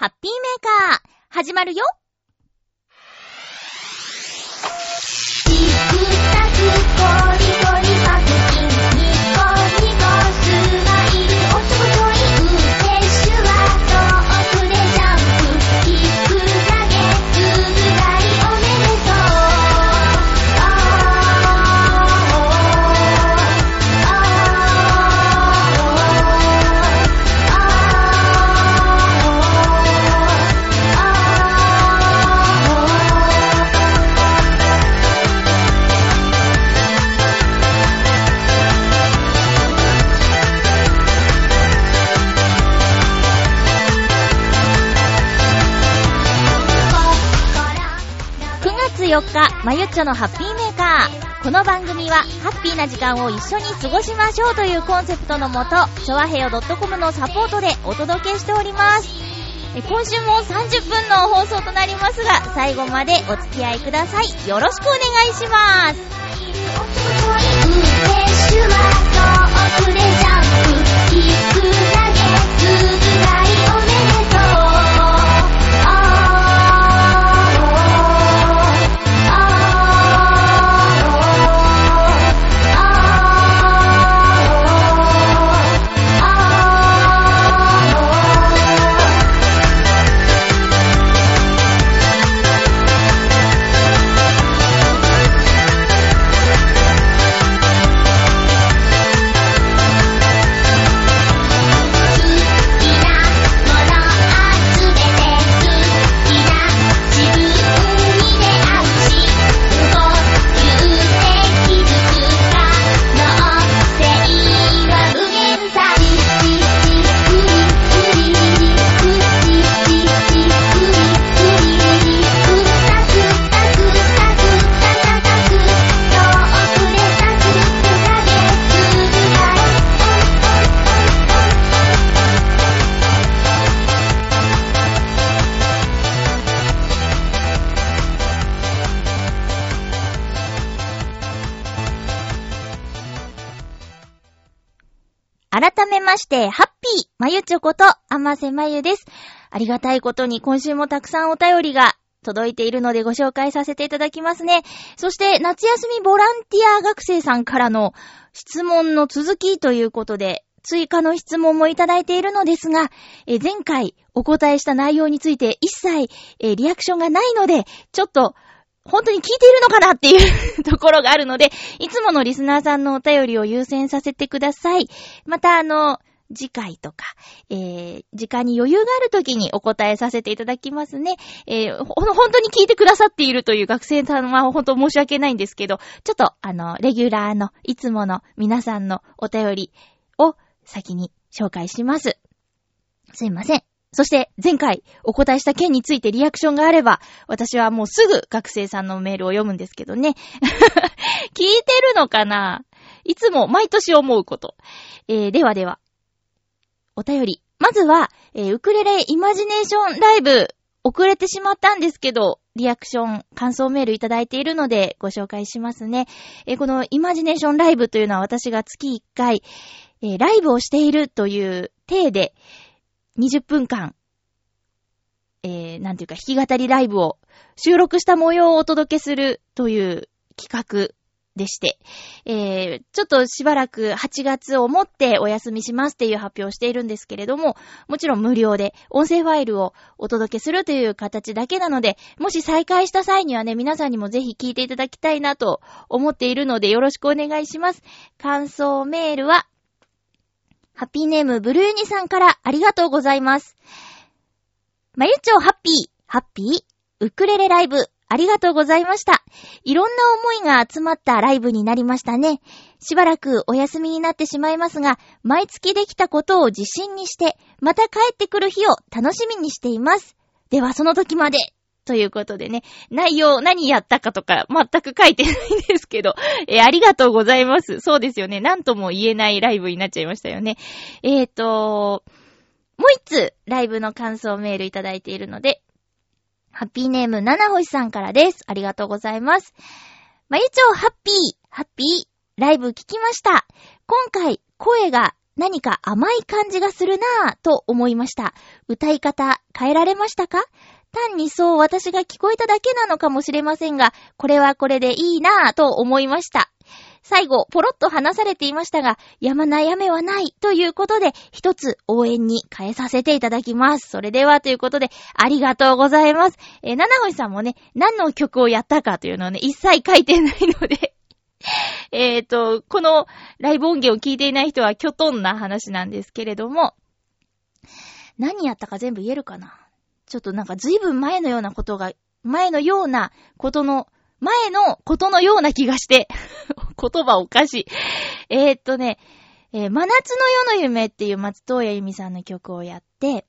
ハッピーメーカー、始まるよ。24日、まゆっちょのハッピーメーカー。この番組は、ハッピーな時間を一緒に過ごしましょうというコンセプトのもと、ちょわへよ .com のサポートでお届けしております。今週も30分の放送となりますが、最後までお付き合いください。よろしくお願いします。して、ハッピーまゆちょこと、あませまゆです。ありがたいことに今週もたくさんお便りが届いているのでご紹介させていただきますね。そして、夏休みボランティア学生さんからの質問の続きということで、追加の質問もいただいているのですが、前回お答えした内容について一切、リアクションがないので、ちょっと、本当に聞いているのかなっていう ところがあるので、いつものリスナーさんのお便りを優先させてください。また、あの、次回とか、えー、時間に余裕がある時にお答えさせていただきますね。えー、ほ、本当に聞いてくださっているという学生さんは本当申し訳ないんですけど、ちょっと、あの、レギュラーの、いつもの皆さんのお便りを先に紹介します。すいません。そして、前回お答えした件についてリアクションがあれば、私はもうすぐ学生さんのメールを読むんですけどね。聞いてるのかな？いつも毎年思うこと。えー、ではでは、お便り。まずは、えーウクレレイマジネーションライブ、遅れてしまったんですけど、リアクション、感想メールいただいているのでご紹介しますね。えーこのイマジネーションライブというのは私が月1回、えーライブをしているという体で、20分間、えー、なんていうか弾き語りライブを収録した模様をお届けするという企画でして、えー、ちょっとしばらく8月をもってお休みしますっていう発表をしているんですけれども、もちろん無料で音声ファイルをお届けするという形だけなので、もし再開した際にはね、皆さんにもぜひ聞いていただきたいなと思っているのでよろしくお願いします。感想メールは、ハッピーネームブルーニさんからありがとうございます。まゆちょハッピー、ハッピー、ウクレレライブ、ありがとうございました。いろんな思いが集まったライブになりましたね。しばらくお休みになってしまいますが、毎月できたことを自信にして、また帰ってくる日を楽しみにしています。ではその時まで。ということでね、内容何やったかとか全く書いてないんですけど、えーありがとうございます。そうですよね。なんとも言えないライブになっちゃいましたよね。えーと、もう一つライブの感想メールいただいているので、ハッピーネーム、七星さんからです。ありがとうございます。まゆちょハッピー、ハッピー、ライブ聞きました。今回、声が何か甘い感じがするなぁと思いました。歌い方変えられましたか？単にそう私が聞こえただけなのかもしれませんが、これはこれでいいなぁと思いました。最後、ポロッと話されていましたが、やまない雨はないということで、一つ応援に変えさせていただきます。それではということで、ありがとうございます。えー、七星さんもね、何の曲をやったかというのをね、一切書いてないので、えっと、このライブ音源を聞いていない人はキョトンな話なんですけれども、何やったか全部言えるかな？ちょっとなんか随分前のようなことが、前のようなことの、前のことのような気がして、言葉おかしい。えー、っとね、えー真夏の夜の夢っていう松任谷由実さんの曲をやって、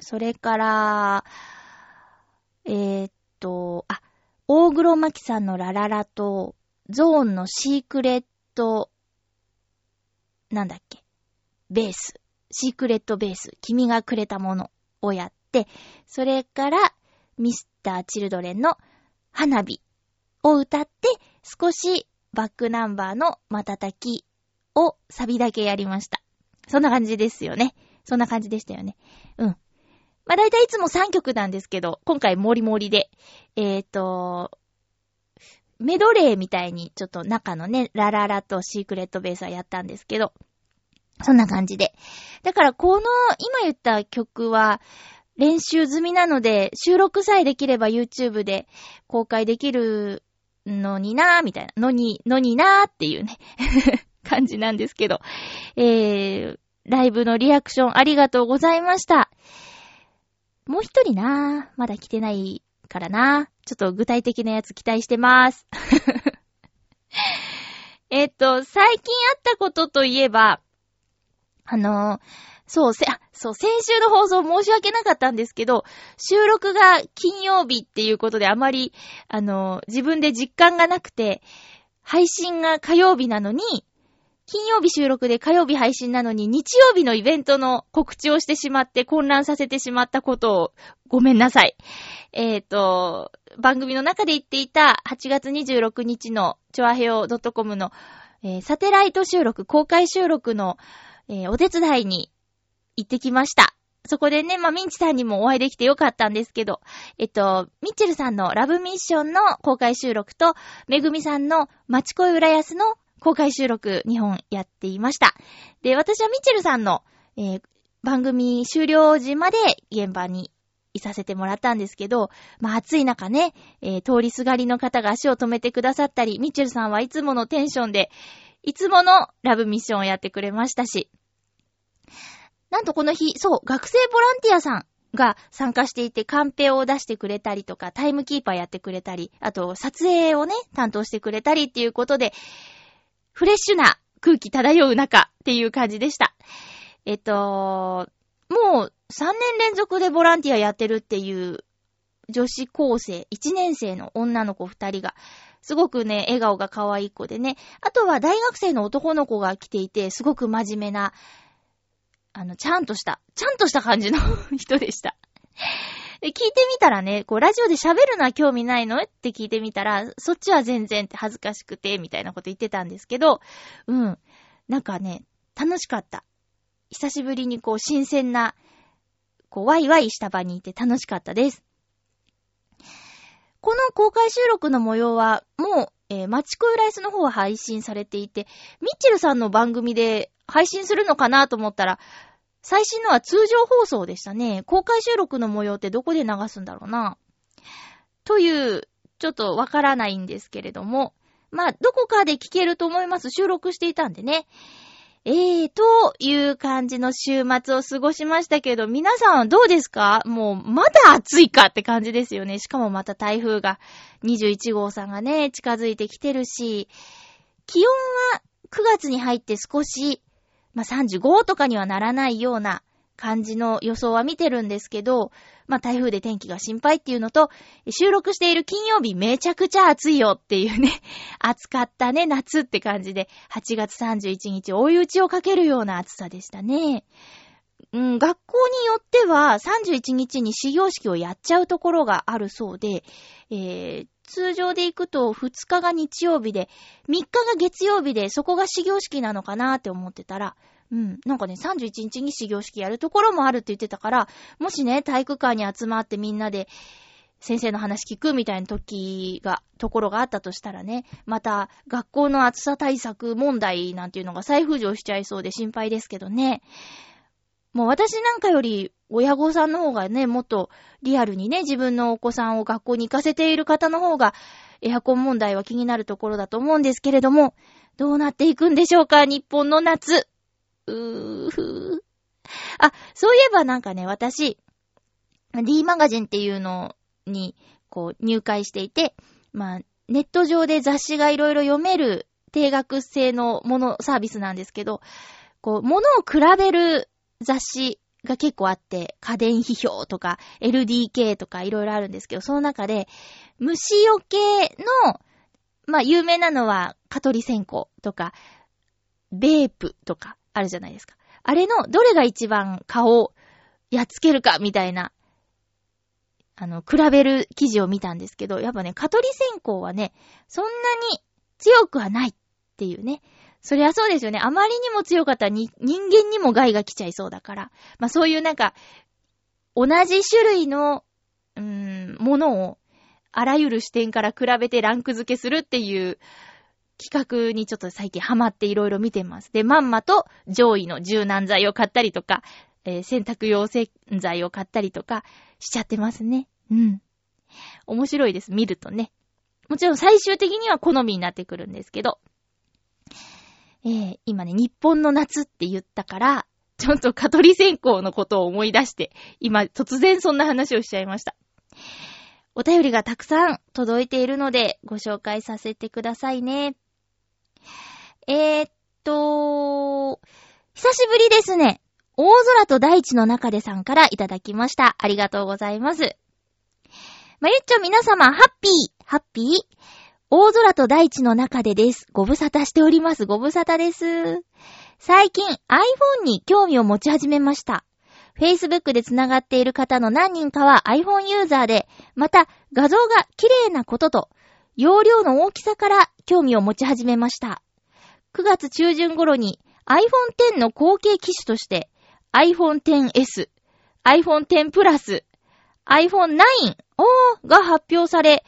それから、えー、っと、あ、大黒摩季さんのラララと、ゾーンのシークレット、なんだっけ、ベース、シークレットベース、君がくれたものをやって、それから、ミスター・チルドレンの花火を歌って、少しバックナンバーの瞬きをサビだけやりました。そんな感じですよね。そんな感じでしたよね。うん。まあ、だいたいいつも3曲なんですけど、今回モリモリで、えーと、メドレーみたいにちょっと中のね、ラララとシークレットベースはやったんですけど、そんな感じで。だからこの今言った曲は練習済みなので、収録さえできれば YouTube で公開できるのになーみたいな、のに、のになーっていうね、感じなんですけど、えー、ライブのリアクションありがとうございました。もう一人なーまだ来てないからなーちょっと具体的なやつ期待してまーす。えっと、最近あったことといえば、あのーそう、せ、あ、そう、先週の放送申し訳なかったんですけど、収録が金曜日っていうことであまり、あの、自分で実感がなくて、配信が火曜日なのに、金曜日収録で火曜日配信なのに、日曜日のイベントの告知をしてしまって混乱させてしまったことを、ごめんなさい。えっ、と、番組の中で言っていた8月26日のチョアヘオ .com の、えーサテライト収録、公開収録の、えーお手伝いに行ってきました。そこでね、まあ、ミンチさんにもお会いできてよかったんですけど、えっと、ミッチェルさんのラブミッションの公開収録と、めぐみさんの町恋浦安の公開収録2本やっていました。で、私はミッチェルさんの、えー番組終了時まで現場にいさせてもらったんですけど、まあ暑い中ね、えー通りすがりの方が足を止めてくださったり、ミッチェルさんはいつものテンションで、いつものラブミッションをやってくれましたし、なんとこの日、そう、学生ボランティアさんが参加していて、カンペを出してくれたりとか、タイムキーパーやってくれたり、あと、撮影をね、担当してくれたりっていうことで、フレッシュな空気漂う中っていう感じでした。えっと、もう3年連続でボランティアやってるっていう女子高生、1年生の女の子2人が、すごくね、笑顔が可愛い子でね、あとは大学生の男の子が来ていて、すごく真面目な、あの、ちゃんとした、ちゃんとした感じの 人でした。で、聞いてみたらね、こう、ラジオで喋るのは興味ないの？って聞いてみたら、そっちは全然って恥ずかしくて、みたいなこと言ってたんですけど、うん。なんかね、楽しかった。久しぶりにこう、新鮮な、こう、ワイワイした場にいて楽しかったです。この公開収録の模様は、もう、えー、マチコイライスの方は配信されていて、ミッチェルさんの番組で配信するのかなと思ったら、最新のは通常放送でしたね。公開収録の模様ってどこで流すんだろうな。という、ちょっとわからないんですけれども、まあ、どこかで聞けると思います。収録していたんでね。えー、という感じの週末を過ごしましたけど、皆さんどうですか？もう、まだ暑いかって感じですよね。しかもまた台風が、21号さんがね、近づいてきてるし、気温は9月に入って少し、まあ、35とかにはならないような感じの予想は見てるんですけど、まあ、台風で天気が心配っていうのと、収録している金曜日めちゃくちゃ暑いよっていうね、暑かったね、夏って感じで、8月31日追い打ちをかけるような暑さでしたね。うん、学校によっては31日に始業式をやっちゃうところがあるそうで、えー、通常で行くと2日が日曜日で、3日が月曜日でそこが始業式なのかなって思ってたら、うん。なんかね、31日に始業式やるところもあるって言ってたから、もしね、体育館に集まってみんなで、先生の話聞くみたいな時が、ところがあったとしたらね、また、学校の暑さ対策問題なんていうのが再浮上しちゃいそうで心配ですけどね。もう私なんかより、親御さんの方がね、もっとリアルにね、自分のお子さんを学校に行かせている方の方が、エアコン問題は気になるところだと思うんですけれども、どうなっていくんでしょうか、日本の夏。うふ。あ、そういえばなんかね、私、D マガジンっていうのに、こう、入会していて、まあ、ネット上で雑誌がいろいろ読める定額制のもの、サービスなんですけど、こう、ものを比べる雑誌が結構あって、家電批評とか、LDK とかいろいろあるんですけど、その中で、虫除けの、まあ、有名なのは、蚊取り線香とか、ベープとかあるじゃないですか。あれの、どれが一番蚊をやっつけるかみたいな、あの、比べる記事を見たんですけど、やっぱね、蚊取り線香はね、そんなに強くはないっていうね。そりゃそうですよね。あまりにも強かったらに人間にも害が来ちゃいそうだから。まあそういうなんか、同じ種類の、うーん、ものを、あらゆる視点から比べてランク付けするっていう企画にちょっと最近ハマっていろいろ見てます。で、まんまと上位の柔軟剤を買ったりとか、えー洗濯用洗剤を買ったりとかしちゃってますね。うん。面白いです、見るとね。もちろん最終的には好みになってくるんですけど。えー、今ね、日本の夏って言ったから、ちょっと蚊取り線香のことを思い出して、今突然そんな話をしちゃいました。お便りがたくさん届いているので、ご紹介させてくださいね。えー、っと、久しぶりですね。大空と大地の中でさんからいただきました。ありがとうございます。まゆっちょ皆様、ハッピー、ハッピー？大空と大地の中でです。ご無沙汰しております。ご無沙汰です。最近 iPhone に興味を持ち始めました。Facebook で繋がっている方の何人かは iPhone ユーザーで、また画像が綺麗なことと、容量の大きさから興味を持ち始めました。9月中旬頃に iPhone X の後継機種として iPhone XS、iPhone X プラス、iPhone 9おーが発表され、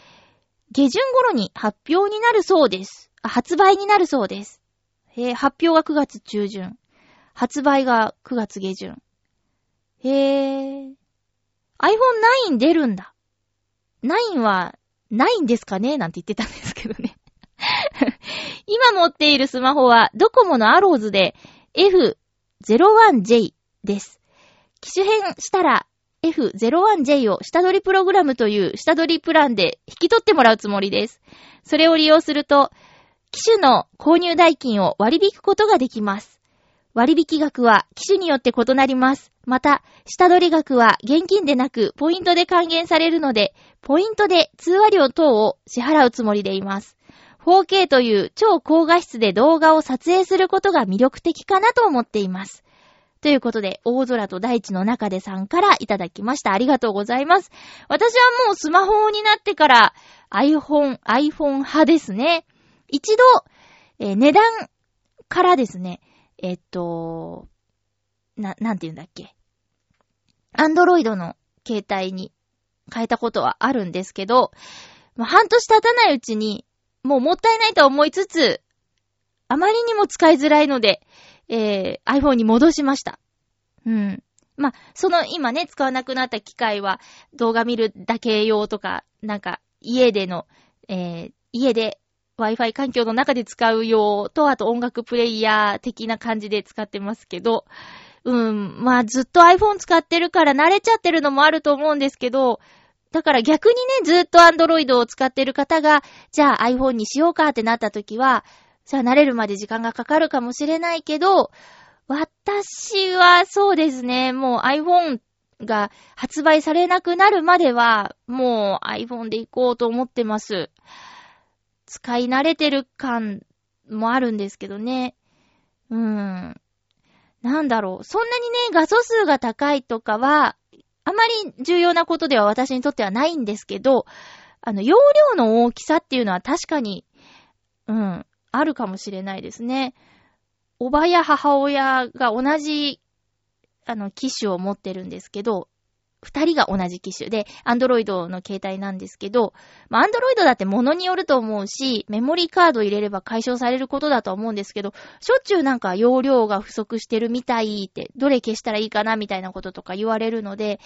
下旬頃に発表になるそうです。発売になるそうです。へー発表が9月中旬。発売が9月下旬。へー。iPhone 9出るんだ。9は、ないんですかね？なんて言ってたんですけどね。今持っているスマホはドコモのアローズで F01J です。機種変したら F01J を下取りプログラムという下取りプランで引き取ってもらうつもりです。それを利用すると、機種の購入代金を割り引くことができます。割引額は機種によって異なります。また、下取り額は現金でなくポイントで還元されるので、ポイントで通話料等を支払うつもりでいます。4K という超高画質で動画を撮影することが魅力的かなと思っています。ということで、大空と大地の中でさんからいただきました。ありがとうございます。私はもうスマホになってから iPhone、iPhone 派ですね。一度、えー値段からですね、えっと、な、なんて言うんだっけ？アンドロイドの携帯に変えたことはあるんですけど、まあ半年経たないうちに、もうもったいないと思いつつ、あまりにも使いづらいので、えー、iPhone に戻しました。うん。まあ、その今ね、使わなくなった機械は動画見るだけ用とか、なんか家での、えー、家で Wi-Fi 環境の中で使う用と、あと音楽プレイヤー的な感じで使ってますけど、うん、まあずっと iPhone 使ってるから慣れちゃってるのもあると思うんですけど、だから逆にね、ずっと Android を使ってる方が、じゃあ iPhone にしようかってなった時は、じゃあ慣れるまで時間がかかるかもしれないけど、私はそうですね、もう iPhone が発売されなくなるまでは、もう iPhone で行こうと思ってます。使い慣れてる感もあるんですけどね。うーん。なんだろう。そんなにね、画素数が高いとかは、あまり重要なことでは私にとってはないんですけど、あの、容量の大きさっていうのは確かに、うん、あるかもしれないですね。おばや母親が同じ、あの、機種を持ってるんですけど、二人が同じ機種で、アンドロイドの携帯なんですけど、まあ、アンドロイドだって物によると思うし、メモリーカード入れれば解消されることだと思うんですけど、しょっちゅうなんか容量が不足してるみたいって、どれ消したらいいかなみたいなこととか言われるので、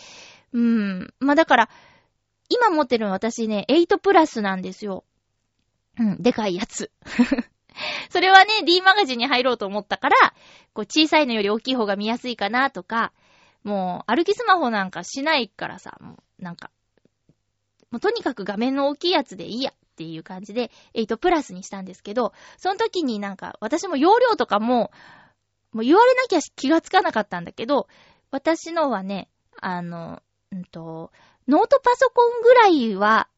うーん、まあ、だから、今持ってるの私ね、8プラスなんですよ。うん、でかいやつ。それはね、D マガジンに入ろうと思ったから、こう小さいのより大きい方が見やすいかなとか、もう歩きスマホなんかしないからさ、もうなんか、もうとにかく画面の大きいやつでいいやっていう感じで、8プラスにしたんですけど、その時になんか、私も容量とかも、もう言われなきゃ気がつかなかったんだけど、私のはね、あの、うんと、ノートパソコンぐらいは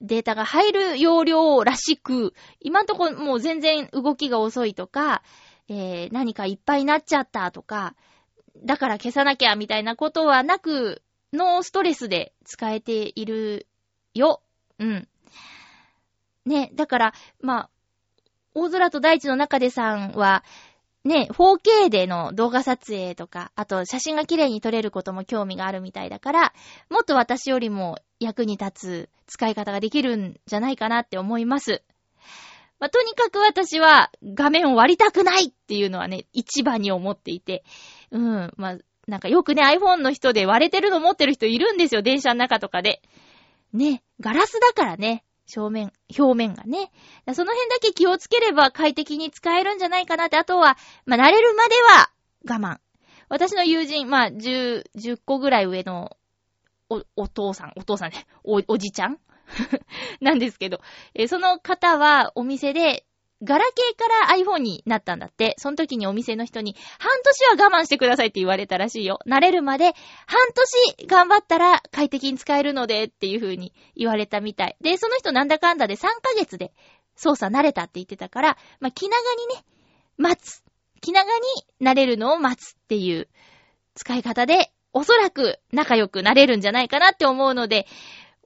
データが入る容量らしく、今んとこもう全然動きが遅いとか、えー、何かいっぱいになっちゃったとか、だから消さなきゃみたいなことはなく、ノーストレスで使えているよ。うん。ね、だから、まあ、大空と大地の中でさんは、ね、4K での動画撮影とか、あと写真が綺麗に撮れることも興味があるみたいだから、もっと私よりも役に立つ使い方ができるんじゃないかなって思います。まあ、とにかく私は画面を割りたくないっていうのはね、一番に思っていて。うん。まあ、なんかよくね、iPhone の人で割れてるの持ってる人いるんですよ、電車の中とかで。ね、ガラスだからね、正面、表面がね。その辺だけ気をつければ快適に使えるんじゃないかなって、あとは、まあ、慣れるまでは我慢。私の友人、まあ、10、10個ぐらい上のお、お父さん、お父さんね、お、おじちゃん？なんですけど、え、その方はお店で、ガラケーから iPhone になったんだって。その時にお店の人に、半年は我慢してくださいって言われたらしいよ。慣れるまで、半年頑張ったら快適に使えるのでっていう風に言われたみたい。で、その人なんだかんだで3ヶ月で操作慣れたって言ってたから、まあ、気長にね、待つ。気長に慣れるのを待つっていう使い方で、おそらく仲良くなれるんじゃないかなって思うので、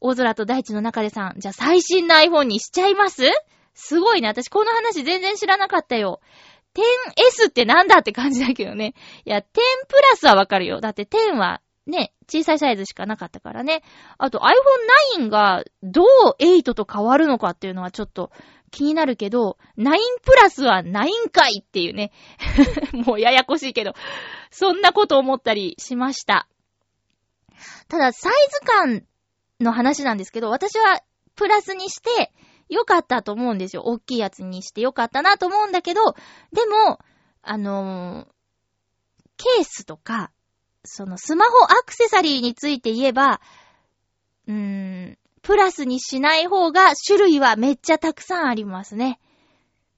大空と大地の中でさん、じゃあ最新の iPhone にしちゃいます？すごいね。私この話全然知らなかったよ。10S ってなんだって感じだけどね。いや、10プラスはわかるよ。だって10はね、小さいサイズしかなかったからね。あと iPhone 9がどう8と変わるのかっていうのはちょっと気になるけど、9プラスは9回っていうね。もうややこしいけど、そんなこと思ったりしました。ただ、サイズ感の話なんですけど、私はプラスにして良かったと思うんですよ。大きいやつにして良かったなと思うんだけど、でも、あのー、ケースとか、そのスマホアクセサリーについて言えば、うーん、プラスにしない方が種類はめっちゃたくさんありますね。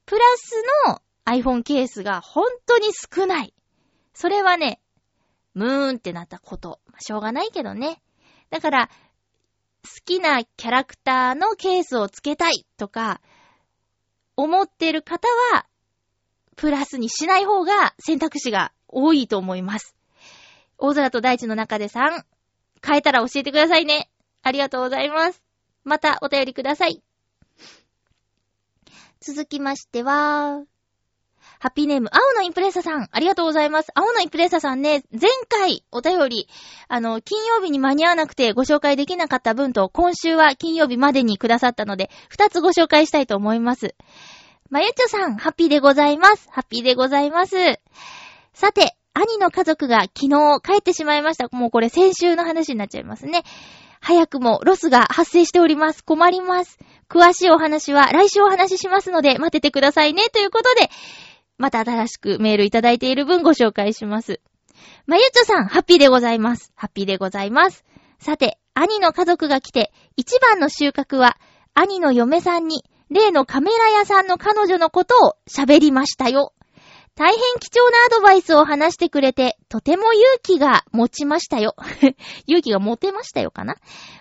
プラスの iPhone ケースが本当に少ない。それはね、ムーンってなったこと。しょうがないけどね。だから、好きなキャラクターのケースをつけたいとか、思ってる方は、プラスにしない方が選択肢が多いと思います。大空と大地の中でさん、変えたら教えてくださいね。ありがとうございます。またお便りください。続きましては、ハッピーネーム、青のインプレッサさん、ありがとうございます。青のインプレッサさんね、前回お便り、あの、金曜日に間に合わなくてご紹介できなかった分と、今週は金曜日までにくださったので、二つご紹介したいと思います。まゆちょさん、ハッピーでございます。ハッピーでございます。さて、兄の家族が昨日帰ってしまいました。もうこれ先週の話になっちゃいますね。早くもロスが発生しております。困ります。詳しいお話は来週お話ししますので待っててくださいね。ということで、また新しくメールいただいている分ご紹介します。まゆちょさん、ハッピーでございます。ハッピーでございます。さて、兄の家族が来て、一番の収穫は、兄の嫁さんに、例のカメラ屋さんの彼女のことを喋りましたよ。大変貴重なアドバイスを話してくれて、とても勇気が持ちましたよ。勇気が持てましたよかな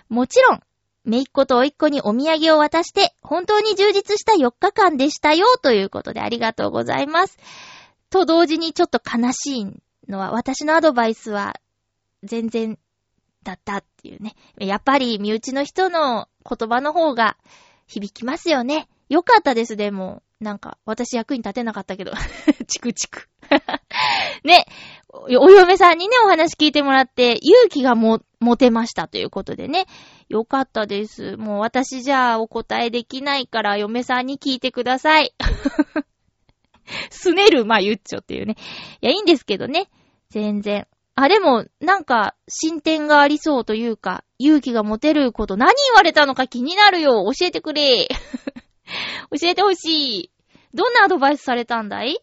もちろん、めいっ子とおいっ子にお土産を渡して、本当に充実した4日間でしたよ、ということでありがとうございます。と同時にちょっと悲しいのは、私のアドバイスは、全然、だったっていうね。やっぱり身内の人の言葉の方が響きますよね。よかったです、でも。なんか、私役に立てなかったけど。チクチク。ね、お嫁さんにね、お話聞いてもらって、勇気がも、持てましたということでね。よかったです。もう私じゃあお答えできないから、嫁さんに聞いてください。すねるまゆっちょっていうね。いや、いいんですけどね。全然。あ、でも、なんか、進展がありそうというか、勇気が持てること何言われたのか気になるよ。教えてくれ。教えてほしい。どんなアドバイスされたんだい？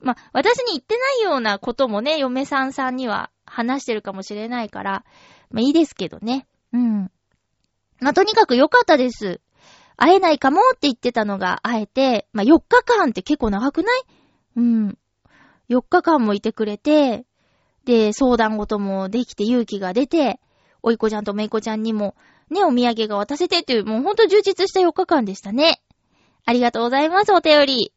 ま私に言ってないようなこともね、嫁さんさんには話してるかもしれないから、まいいですけどね。うん。まとにかく良かったです。会えないかもって言ってたのが会えて、ま4日間って結構長くない？うん。4日間もいてくれて、で、相談事もできて勇気が出て、おいこちゃんとめいこちゃんにも、ね、お土産が渡せてっていう、もうほんと充実した4日間でしたね。ありがとうございます、お便り。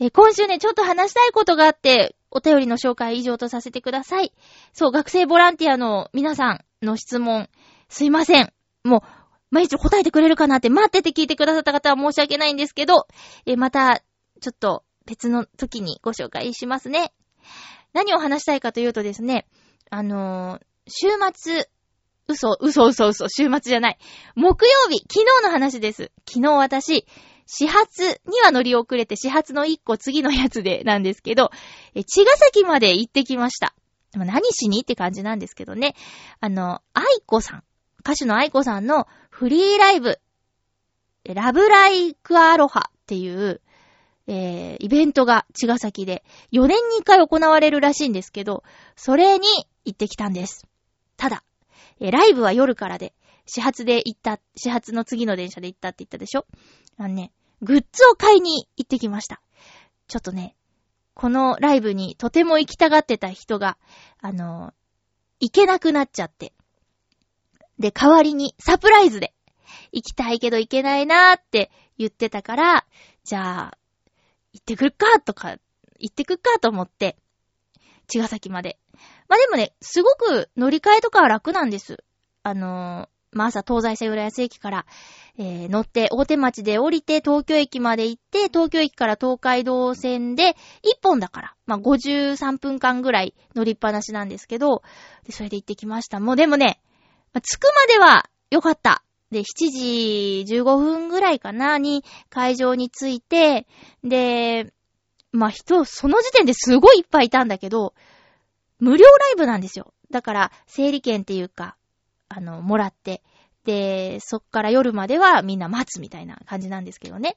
え、今週ね、ちょっと話したいことがあって、お便りの紹介以上とさせてください。そう、学生ボランティアの皆さんの質問、すいません。もう、毎日答えてくれるかなって待ってて聞いてくださった方は申し訳ないんですけど、え、また、ちょっと別の時にご紹介しますね。何を話したいかというとですね、あのー、週末、嘘、嘘、嘘、嘘、週末じゃない。木曜日、昨日の話です。昨日私、始発には乗り遅れて、始発の一個次のやつでなんですけど、え、茅ヶ崎まで行ってきました。何しにって感じなんですけどね。あの、愛子さん。歌手の愛子さんのフリーライブ、ラブライクアロハっていう、えー、イベントが茅ヶ崎で4年に1回行われるらしいんですけど、それに行ってきたんです。ただ、えー、ライブは夜からで、始発で行った、始発の次の電車で行ったって言ったでしょ？あのね、グッズを買いに行ってきました。ちょっとね、このライブにとても行きたがってた人が、あの、行けなくなっちゃって。で、代わりにサプライズで、行きたいけど行けないなーって言ってたから、じゃあ、行ってくるかとか、行ってくるかと思って、茅ヶ崎まで。まあでもね、すごく乗り換えとかは楽なんです。あの、まあ朝東西線浦安駅から、えー、乗って大手町で降りて東京駅まで行って、東京駅から東海道線で1本だから、まあ53分間ぐらい乗りっぱなしなんですけど、で、それで行ってきました。もうでもね、まあ、着くまでは良かった。で、7時15分ぐらいかなに会場に着いて、で、まあ、人、その時点ですごいいっぱいいたんだけど、無料ライブなんですよ。だから、整理券っていうか、あの、もらって。で、そっから夜まではみんな待つみたいな感じなんですけどね。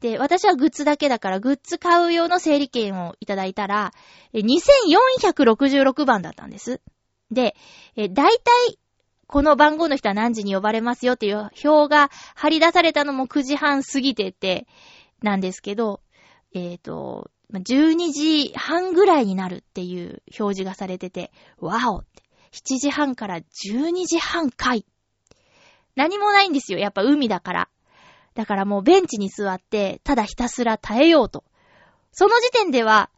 で、私はグッズだけだから、グッズ買う用の整理券をいただいたら、2466番だったんです。で、大体、この番号の人は何時に呼ばれますよっていう表が貼り出されたのも9時半過ぎてて、なんですけど、えっ、ー、と、12時半ぐらいになるっていう表示がされてて、わおって。7時半から12時半回。何もないんですよ。やっぱ海だから。だからもうベンチに座って、ただひたすら耐えようと。その時点では、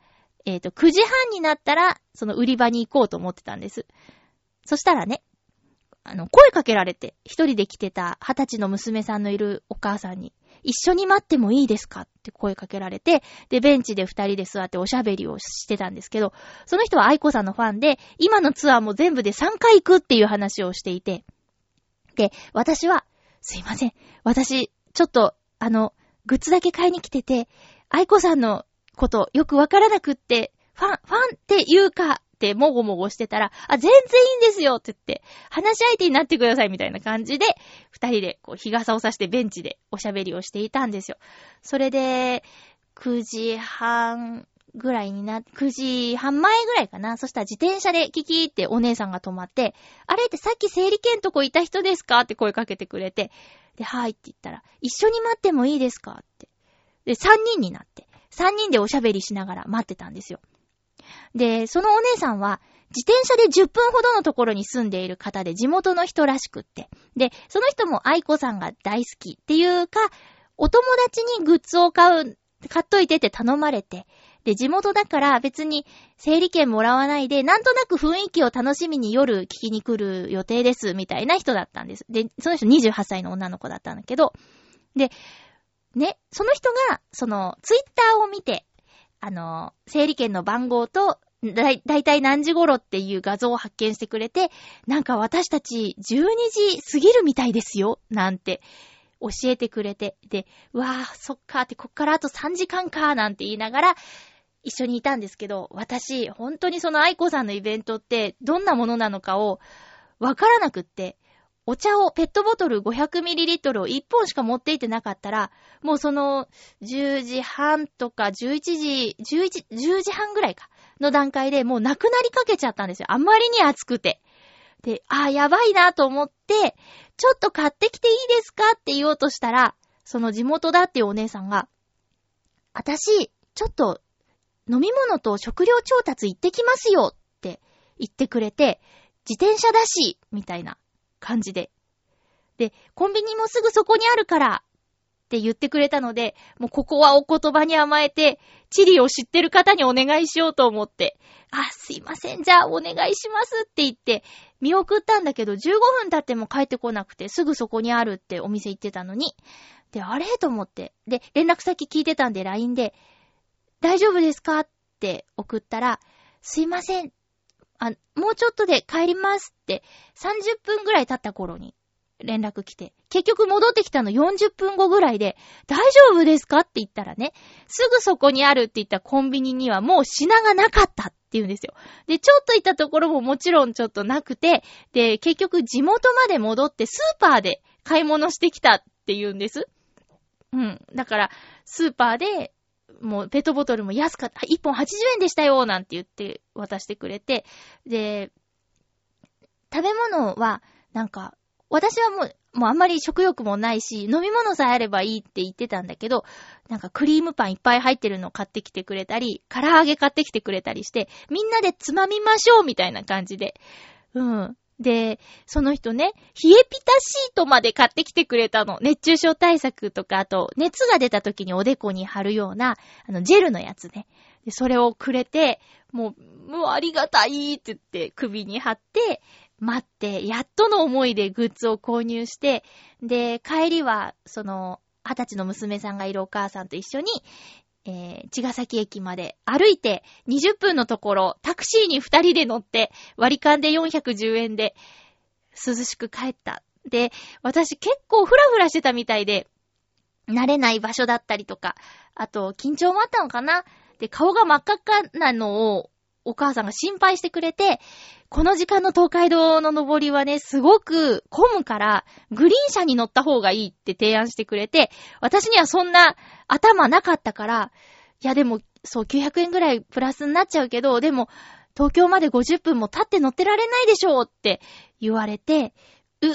えっ、ー、と、9時半になったら、その売り場に行こうと思ってたんです。そしたらね、あの、声かけられて、一人で来てた二十歳の娘さんのいるお母さんに、一緒に待ってもいいですかって声かけられて、で、ベンチで二人で座っておしゃべりをしてたんですけど、その人は愛子さんのファンで、今のツアーも全部で3回行くっていう話をしていて、で、私は、すいません。私、ちょっと、あの、グッズだけ買いに来てて、愛子さんのことよくわからなくって、ファン、ファンっていうか、ってもごもごしてたら、あ、全然いいんですよって言って、話し相手になってくださいみたいな感じで、二人でこう日傘を差してベンチでおしゃべりをしていたんですよ。それで、9時半ぐらいにな、9時半前ぐらいかな。そしたら自転車でキキーってお姉さんが止まって、あれってさっき整理券とこいた人ですかって声かけてくれて、で、はいって言ったら、一緒に待ってもいいですかって。で、3人になって、3人でおしゃべりしながら待ってたんですよ。で、そのお姉さんは、自転車で10分ほどのところに住んでいる方で地元の人らしくって。で、その人も愛子さんが大好きっていうか、お友達にグッズを買う、買っといてって頼まれて、で、地元だから別に整理券もらわないで、なんとなく雰囲気を楽しみに夜聞きに来る予定です、みたいな人だったんです。で、その人28歳の女の子だったんだけど、で、ね、その人が、その、ツイッターを見て、あの、整理券の番号と、だい、たい何時頃っていう画像を発見してくれて、なんか私たち12時過ぎるみたいですよ、なんて教えてくれて、で、わぁ、そっかーって、こっからあと3時間かー、なんて言いながら、一緒にいたんですけど、私、本当にその愛子さんのイベントって、どんなものなのかを、わからなくって、お茶を、ペットボトル 500ml を1本しか持っていてなかったら、もうその、10時半とか11時、11、10時半ぐらいか、の段階でもうなくなりかけちゃったんですよ。あんまりに暑くて。で、ああ、やばいなと思って、ちょっと買ってきていいですか？って言おうとしたら、その地元だっていうお姉さんが、私、ちょっと、飲み物と食料調達行ってきますよって言ってくれて、自転車だし、みたいな感じで。で、コンビニもすぐそこにあるから、って言ってくれたので、もうここはお言葉に甘えて、チリを知ってる方にお願いしようと思って、あ、すいません、じゃあお願いしますって言って、見送ったんだけど、15分経っても帰ってこなくて、すぐそこにあるってお店行ってたのに。で、あれ？と思って。で、連絡先聞いてたんで LINE で、大丈夫ですか？って送ったら、すいません。あ、もうちょっとで帰りますって、30分ぐらい経った頃に連絡来て、結局戻ってきたの40分後ぐらいで、大丈夫ですかって言ったらね、すぐそこにあるって言ったコンビニにはもう品がなかったって言うんですよ。で、ちょっと行ったところももちろんちょっとなくて、で、結局地元まで戻ってスーパーで買い物してきたって言うんです。うん。だから、スーパーで、もうペットボトルも安かった。1本80円でしたよなんて言って渡してくれて、で、食べ物は、なんか、私はもう、もうあんまり食欲もないし、飲み物さえあればいいって言ってたんだけど、なんかクリームパンいっぱい入ってるの買ってきてくれたり、唐揚げ買ってきてくれたりして、みんなでつまみましょうみたいな感じで。うん。で、その人ね、冷えピタシートまで買ってきてくれたの。熱中症対策とか、あと、熱が出た時におでこに貼るような、あの、ジェルのやつね。で、それをくれて、もう、もうありがたいって言って首に貼って、待って、やっとの思いでグッズを購入して、で、帰りは、その、二十歳の娘さんがいるお母さんと一緒に、えー、茅ヶ崎駅まで歩いて20分のところ、タクシーに二人で乗って、割り勘で410円で、涼しく帰った。で、私結構フラフラしてたみたいで、慣れない場所だったりとか、あと、緊張もあったのかな？で、顔が真っ赤っかなのを、お母さんが心配してくれて、この時間の東海道の登りはね、すごく混むから、グリーン車に乗った方がいいって提案してくれて、私にはそんな頭なかったから、いやでも、そう、900円ぐらいプラスになっちゃうけど、でも、東京まで50分も経って乗ってられないでしょうって言われて、う、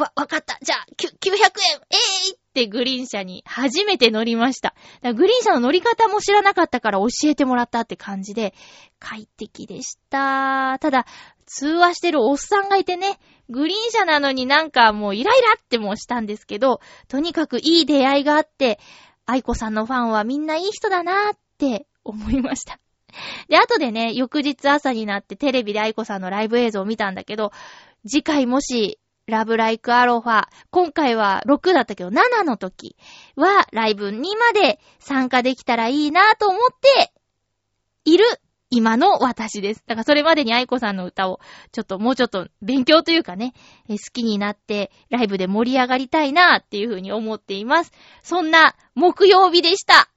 わ、わかった。じゃあ、900円えい、ー、ってグリーン車に初めて乗りました。グリーン車の乗り方も知らなかったから教えてもらったって感じで、快適でした。ただ、通話してるおっさんがいてね、グリーン車なのになんかもうイライラってもしたんですけど、とにかくいい出会いがあって、愛子さんのファンはみんないい人だなーって思いました。で、後でね、翌日朝になってテレビで愛子さんのライブ映像を見たんだけど、次回もし、ラブライクアロファ、今回は6だったけど7の時はライブにまで参加できたらいいなと思っている今の私です。だからそれまでに愛子さんの歌を、ちょっともうちょっと勉強というかね、好きになってライブで盛り上がりたいなっていうふうに思っています。そんな木曜日でした。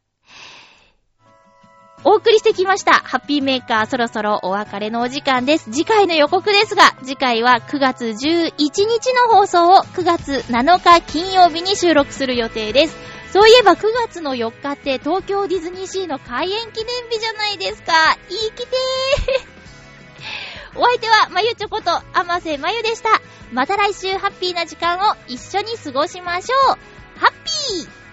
お送りしてきました。ハッピーメーカーそろそろお別れのお時間です。次回の予告ですが、次回は9月11日の放送を9月7日金曜日に収録する予定です。そういえば9月の4日って東京ディズニーシーの開園記念日じゃないですか。いいきてー。お相手は、まゆちょこと、あませまゆでした。また来週ハッピーな時間を一緒に過ごしましょう。ハッピー